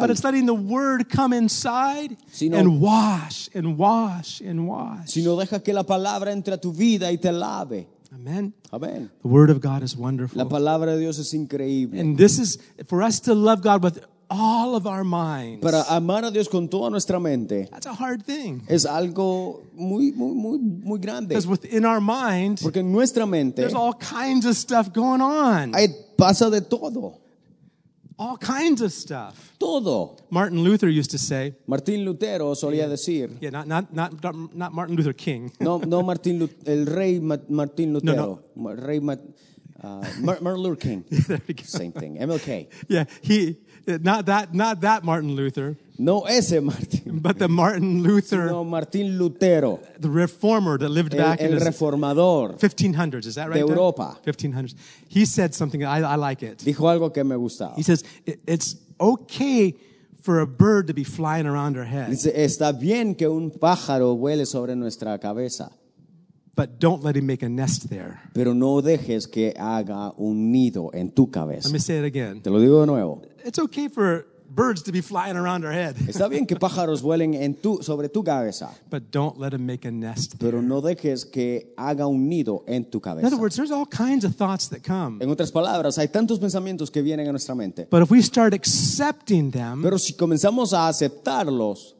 but it's letting the word come inside Sino- and wash and wash and wash. sino deja que la palabra entre a tu vida y te lave. Amen. Amén. The word of God is wonderful. La palabra de Dios es increíble. And this is for us to love God with all of our minds. Para amar a Dios con toda nuestra mente That's a hard thing. es algo muy, muy, muy, muy grande. Because within our mind, Porque en nuestra mente there's all kinds of stuff going on. hay- pasa de todo. All kinds of stuff. Todo. Martin Luther used to say, Martín Lutero solía decir, yeah, not, not, not, not Martin Luther King. no, no Martín el rey Martín Lutero, No, Ma- rey Ma- Uh, Mar- Martin Luther King, [LAUGHS] there we go. same thing, MLK. Yeah, he, not that, not that Martin Luther, No ese Martín, [LAUGHS] but the Martin Luther, no Martín Lutero, the reformer that lived el, back in the reformador. 1500s. Is that right? De? Europa. 1500s. He said something, I, I like it. Dijo algo que me gustaba. He says, "It- it's okay for a bird to be flying around our head, Dice, está bien que un pájaro vuele sobre nuestra cabeza, but don't let him make a nest there. pero no dejes que haga un nido en tu cabeza. Let me say it again. Te lo digo de nuevo. It's okay for birds to be flying around our head, Está bien que pájaros [LAUGHS] vuelen en tu, sobre tu cabeza, but don't let him make a nest there. pero no dejes que haga un nido en tu In cabeza. other words, there's all kinds of thoughts that come. En otras palabras, hay tantos pensamientos que vienen a nuestra mente, But if we start accepting them, pero si comenzamos a aceptarlos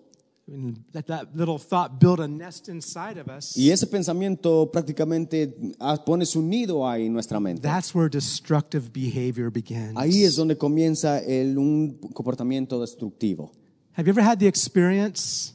let that little thought build a nest inside of us, y ese pensamiento prácticamente ah, pone su nido ahí en nuestra mente, that's where destructive behavior begins. ahí es donde comienza el, un comportamiento destructivo. Have you ever had the experience?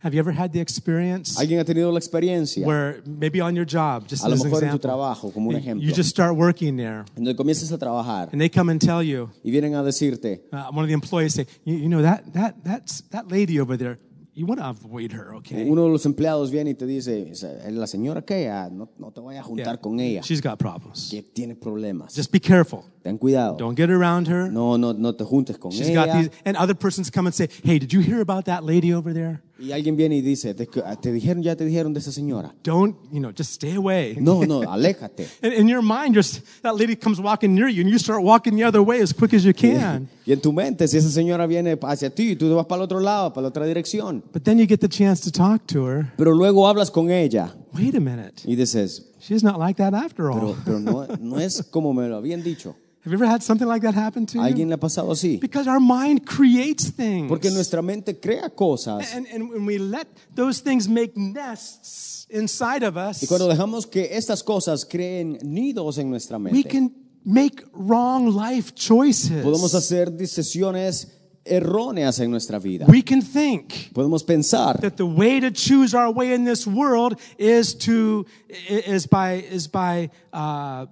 Have you ever had the experience Alguien ha tenido la experiencia, where maybe on your job, just a lo as an mejor en tu trabajo, como un you- ejemplo, you just start working there, donde comienzas a trabajar and they come and tell you, y vienen a decirte, uh, one of the employees say, you, you know that that that's that lady over there, you want to avoid her, okay? uno de los empleados viene y te dice, la señora que no, no te vayas a juntar Yeah. con ella, She's got problems. que tiene problemas. Just be careful. Ten cuidado. Don't get around her. No, no, no te juntes con She's got these, and other persons come and say, "Hey, did you hear about that lady over there? Y alguien viene y dice, te, ah, te dijeron, ya te dijeron de esa señora. Don't, you know, just stay away." No, no, aléjate. [LAUGHS] And in your mind, just that lady comes walking near you, and you start walking the other way as quick as you can. Y en tu mente, si esa señora viene hacia ti, tú te vas para el otro lado, para la otra dirección. But then you get the chance to talk to her. Pero luego hablas con ella Wait a minute, y dices, she's not like that after all. pero, pero no, [LAUGHS] no es como me lo habían dicho. Have you ever had something like that happen to you? alguien le ha pasado así? Because our mind creates things. Porque nuestra mente crea cosas. and, and when we let those things make nests inside of us, Y cuando dejamos que estas cosas creen nidos en nuestra mente, we can make wrong life choices. podemos hacer decisiones erróneas en nuestra vida. we can think Podemos pensar that the way to choose our way in this world is to is by is by uh,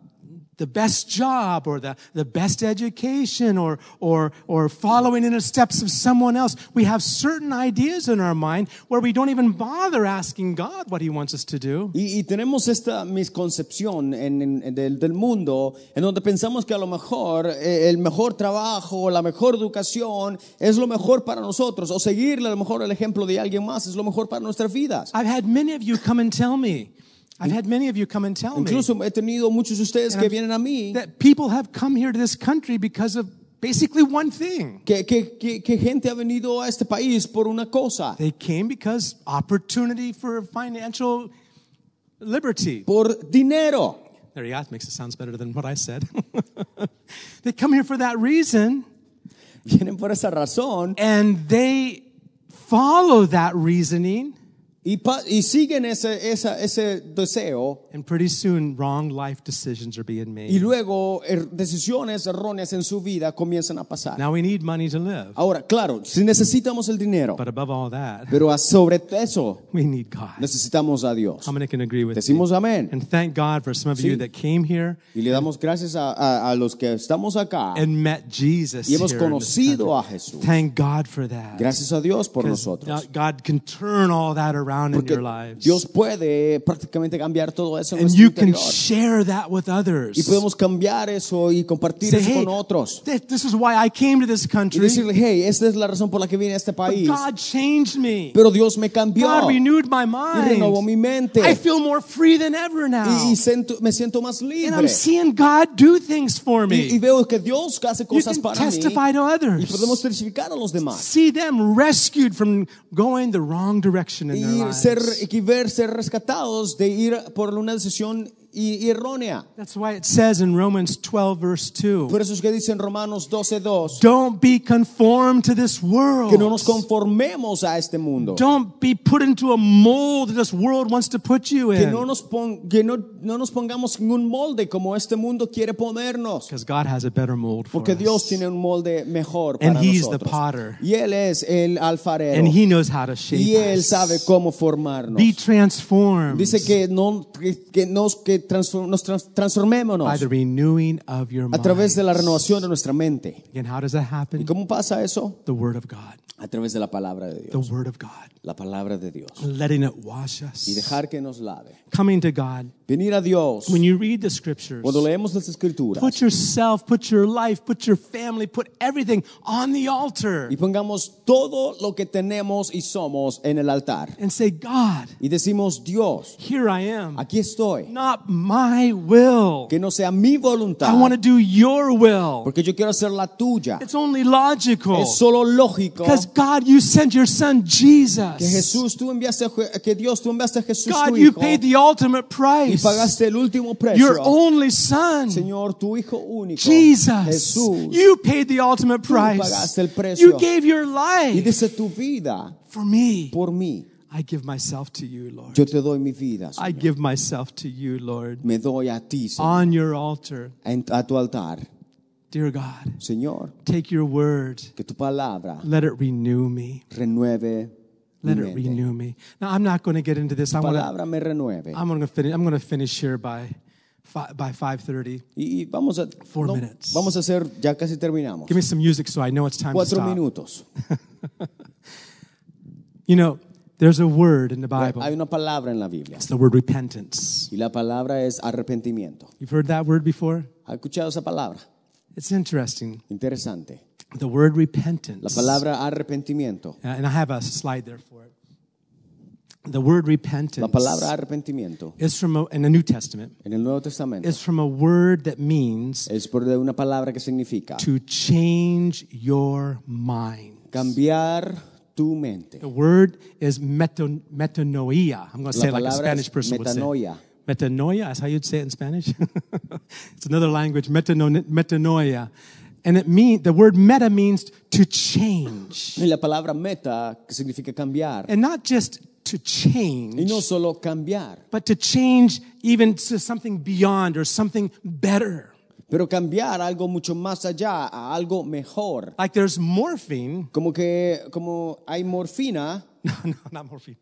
the best job or the, the best education or, or, or following in the steps of someone else. We have certain ideas in our mind where we don't even bother asking God what He wants us to do. Y, y tenemos esta misconcepción en, en- del, del mundo en donde pensamos que a lo mejor eh, el mejor trabajo, la mejor educación es lo mejor para nosotros o seguirle a lo mejor el ejemplo de alguien más es lo mejor para nuestras vidas. I've had many of you come and tell me. I've had many of you come and tell me Incluso he tenido muchos de ustedes que vienen a mí that people have come here to this country because of basically one thing. que, que, que, que gente ha venido a este país por una cosa, They came because opportunity for financial liberty. por dinero. There you go. It makes it sounds better than what I said. [LAUGHS] they come here for that reason Vienen por esa razón and they follow that reasoning y, y siguen ese, esa- ese deseo and pretty soon wrong life decisions are being y made. luego er- decisiones erróneas en su vida comienzan a pasar. Now we need money to live. Ahora, claro, si necesitamos el dinero, But above all that, pero sobre eso we need God. necesitamos a Dios. How many can agree with me? Decimos amén. And thank God for some of you that came here Y le damos gracias a, a- a los que estamos acá and met Jesus y hemos here in this conocido a Jesús. Thank God for that. Gracias a Dios por nosotros. God can turn all that around around in your lives. Dios puede prácticamente cambiar todo eso en and nuestro you can share that with others. Y podemos cambiar eso y compartir Say, eso hey, con otros. this is why I came to this Y country. decirle, hey, esta es la razón por la que vine a este But. God changed me. Pero Dios me cambió God renewed my y renovó mi mind. mente. I feel more free than ever now. Y, y siento- me siento más And. I'm seeing God do things for Y, y me. veo que Dios hace You can para mí. testify to Y podemos others. testificar a los demás. See them rescued from going the wrong direction in their Y lives. Ser, y ver ser rescatados de ir por una decisión i- errónea. That's why it says in Romans 12, verse 2 Por eso es que dice en Romanos 12:2 Don't be conformed to this world. que no nos conformemos a este mundo. Don't be put into a mold that this world wants to put you Que no in. nos, pon- que no, no nos pongamos en un molde como este mundo quiere ponernos. Because God has a better mold for Porque Dios us. tiene un molde mejor And para He's the potter. Y Él es el alfarero. And He knows how to shape y Él us. sabe cómo formarnos. Be transformed Dice que, no, que, que nos, que transform- nos trans- transformémonos by the renewing of your a través de la renovación de nuestra mente. Again, how does that ¿Y happen? cómo pasa eso? The Word of God. A través de la palabra de The Dios. Word of God. La palabra de Dios. Letting it wash Y us. dejar que nos lave. Coming to God. Venir a Dios. When you read the scriptures, Cuando leemos las escrituras. put yourself, put your life, put your family, put everything on the altar Y pongamos todo lo que tenemos y somos en el altar. and say, God, Y decimos, Dios, here I am. aquí estoy. Not my will. Que no sea mi voluntad. I want to do your will. Porque yo quiero hacer la tuya. It's only logical. Es solo lógico Because God, you sent your son Jesus. que Jesús, tú enviaste, que Dios, tú enviaste a Jesús God, tu you paid the ultimate y price. pagaste el último Your only son. Señor, tu hijo único, Jesus. Jesús, You paid the ultimate price. pagaste el precio. You gave your y life dice tu vida for me. por mí. I give myself to you, Lord. Yo te doy mi vida, I give myself to you, Lord. Me doy a ti, Señor, On your altar. en- a tu altar. Dear God, Señor, take your word. que tu palabra Let it renew me. renueve Let it renew me. Now, I'm not going to get into this. I'm going to, palabra me renueve. I'm going to finish. I'm going to finish here by, fi- by 5:30. Y y vamos a, Four no, minutes. vamos a hacer, ya casi terminamos. Give me some music so I know it's time to Cuatro stop. minutos. [LAUGHS] You know, there's a word in the Bible. Hay una palabra en la Biblia It's the word repentance. y la palabra es arrepentimiento. You've heard that word before? ¿Ha escuchado esa palabra? It's interesting. Interesante. The word repentance. La palabra arrepentimiento. Uh, and I have a slide there for it. The word repentance La palabra arrepentimiento is from a, in the New Testament en el Nuevo Testamento is from a word that means es por una palabra que significa to change your mind. cambiar tu mente. The word is meton, metanoia. I'm going to say it like a Spanish person would say. metanoia. Metanoia, that's how you'd say it in Spanish. [LAUGHS] it's another language, metano, metanoia. And it mean, the word meta means to change. Y la palabra meta que significa cambiar. And not just to change, Y no solo cambiar, but to change even to something beyond or something better. pero cambiar algo mucho más allá, a algo mejor. Like there's morphine. [LAUGHS] Como que como hay morfina, [LAUGHS] No, no, not morphine.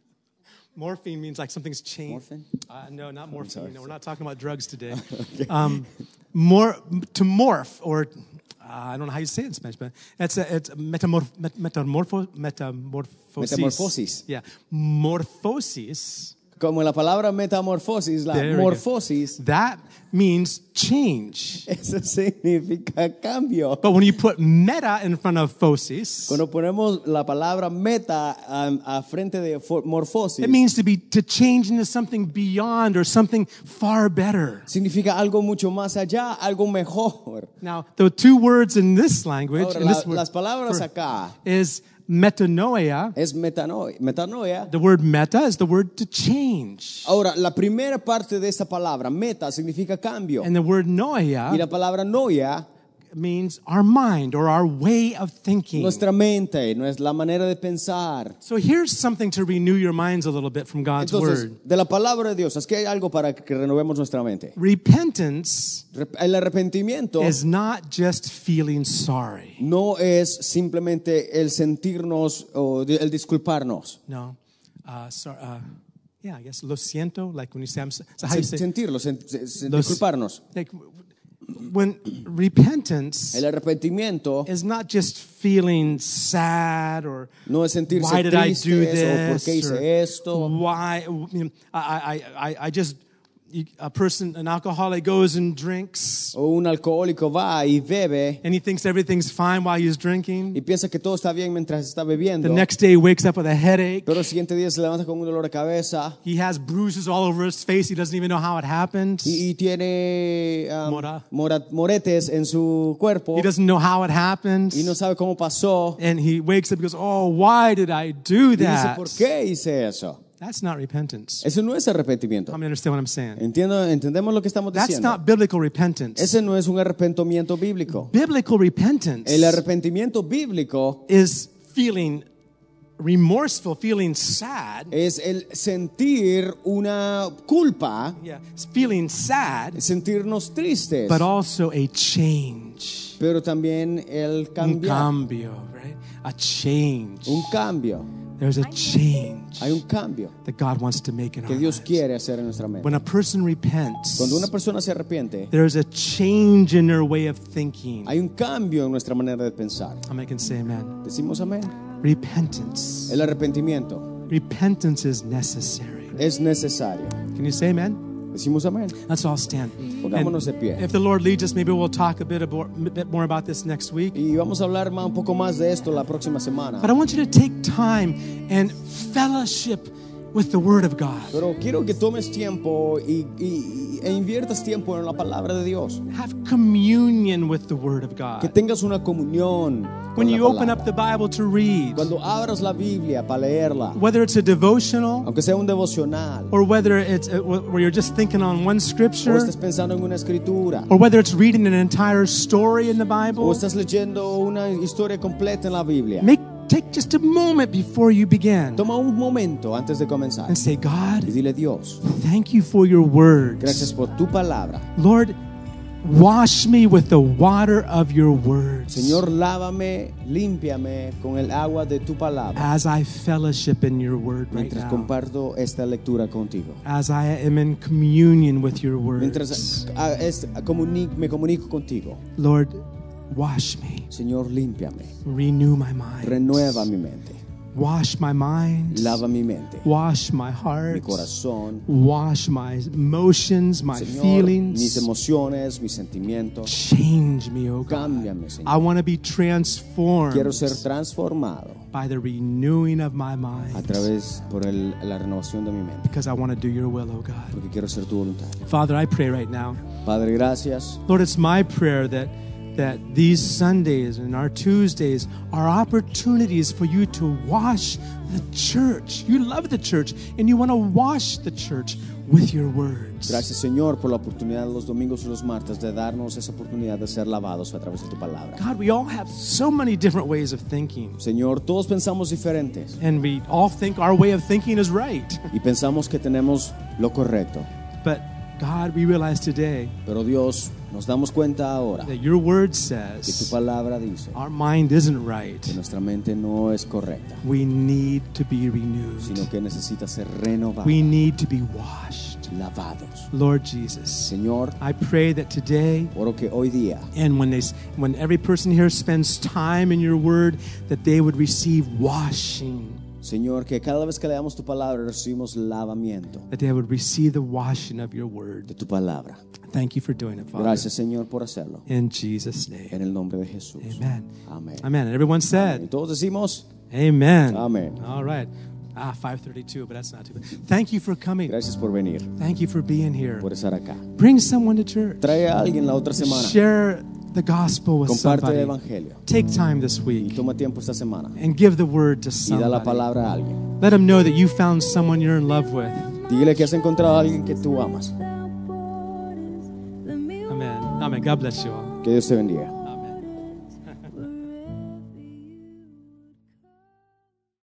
Morphine means like something's changed. Morphine? Uh, no, not morphine. No, we're not talking about drugs today. [LAUGHS] um, more to morph, or I don't know how you say it in Spanish, but it's a, it's metamorph, met, metamorpho, metamorphosis. Metamorphosis. Yeah, morphosis. Como la palabra metamorfosis, la There we go. morfosis, That means change. eso significa cambio. But when you put meta in front of phosis, Cuando ponemos la palabra meta a, a frente de fo- morfosis, it means to be to change into something beyond or something far better. significa algo mucho más allá, algo mejor. Now, the two words in this language, Ahora, in la- this word, las palabras acá is metanoia. es metanoia. metanoia. The word meta is the word to change. Ahora, la primera parte de esta palabra, meta, significa cambio. And the word Y noia la palabra noia, means our mind or our way of thinking. nuestra mente, no es la manera de pensar. So here's something to renew your minds a little bit from God's Entonces, word. de la palabra de Dios, es que hay algo para que renovemos nuestra mente. Repentance Rep- El arrepentimiento is not just feeling sorry. no es simplemente el sentirnos o el disculparnos. No. Uh, sorry, uh, yeah, I guess lo siento, like when you say I'm so, how you say Sen- sentirlo, sen- sen- disculparnos. like when repentance El arrepentimiento is not just feeling sad or no es sentirse why did I do tristes o oh, por this qué hice or esto. why you know, I, I, I, I just you- a person an alcoholic goes and drinks O un alcohólico va y bebe and he thinks everything's fine while he's y drinking piensa que todo está bien mientras está the next day he wakes up with a headache. Pero el siguiente día se levanta con un dolor de cabeza. He has bruises all over his face. He doesn't even know how it happened. Y, y tiene um, Mora. mora- moretes en su cuerpo. He doesn't know how it happened. Y no sabe cómo pasó. and he wakes up and goes oh why did I do Y dice, that? ¿por qué hice eso? That's not repentance Eso no es arrepentimiento. how many understand what I'm saying Entiendo, entendemos lo que estamos that's diciendo. not biblical repentance Ese no es un arrepentimiento bíblico. biblical repentance El arrepentimiento bíblico is feeling remorseful, feeling sad. es el sentir una culpa, Yeah, feeling sad, sentirnos tristes, but also a change. pero también el Un cambio, right? A change. Un cambio. There's a change Hay un cambio that God wants to make in que our Dios lives. quiere hacer en nuestra mente. When a person repents, Cuando una persona se arrepiente, there's a change in their way of thinking. hay un cambio en nuestra manera de pensar. How many can say amen? Decimos amén. Repentance. El arrepentimiento Repentance is necessary. es necesario. Can you say amen? Decimos amén. Let's all stand. Pongámonos de pie. If the Lord leads us, maybe we'll talk a bit, about, a bit more about this next week. Y vamos a hablar más- un poco más de esto la próxima semana. But I want you to take time and fellowship with the Word of God. Pero quiero que tomes tiempo y, y- e inviertas tiempo en la palabra de Dios. Have communion with the Word of Que God. tengas una comunión. When you open up the Bible to read, Cuando abras la Biblia para leerla, whether it's a devotional aunque sea un devocional, or whether it's uh, where you're just thinking on one scripture estás pensando en una escritura, or whether it's reading an entire story in the o Bible, estás leyendo una historia completa en la Biblia, make take just a moment before you begin toma un momento antes de comenzar and say, y God, dile Dios, thank you for your words. gracias por tu palabra. Lord, wash me with the water of your words. Señor, lávame, límpiame con el agua de tu palabra as I fellowship in your word right mientras now, comparto esta lectura contigo. as I am in communion with your words, Mientras es- comuni- me comunico contigo, Lord, wash me, Señor, límpiame, renew my mind, renueva mi mente, wash my mind, lava mi mente, wash my heart. mi corazón, wash my emotions, my Señor, mis feelings. emociones, mis sentimientos. Change me, oh God. Cámbiame, Señor. I want to be transformed Quiero ser transformado by the renewing of my mind. a través por el- la renovación de mi mente, because I want to do your will, oh God. porque quiero ser tu voluntad. Father, I pray right now. Padre, gracias. Lord, it's my prayer that that these Sundays and our Tuesdays are opportunities for you to wash the church. You love the church and you want to wash the church with your words. Gracias, Señor, por la oportunidad los domingos y los martes de darnos esa oportunidad de ser lavados a través de tu palabra. God, we all have so many different ways of thinking. Señor, todos pensamos diferentes And we all think our way of thinking is right. y pensamos que tenemos lo correcto. But God, we realize today Pero Dios, nos damos cuenta ahora that your word que tu says palabra dice our mind isn't right. que nuestra mente no es correcta, We need to be sino renewed. que necesita ser renovada, We need to be washed. lavados. Lord Jesus, Señor, I pray that today oro que hoy día and when they when every person here spends time in your word that they would receive washing Señor, que cada vez que leamos tu palabra recibimos lavamiento that they would receive the washing of your de word tu palabra. thank you for doing it father Gracias, Señor, por hacerlo. in jesus name En el nombre de Jesús. amen Amén. amen and everyone Y said todos decimos, amen Amen. all right ah 532 but that's not too bad thank you for coming gracias por venir, thank you for being here por estar acá. bring someone to church Trae a alguien la otra semana. share the gospel with Comparte el somebody evangelio. take time this Y week toma tiempo esta semana and give the word to y da la somebody palabra a alguien. let them know that you found someone you're in love with Dígale que has encontrado a alguien que tú amas. Amen. Amen. God bless you all. Que Dios te bendiga.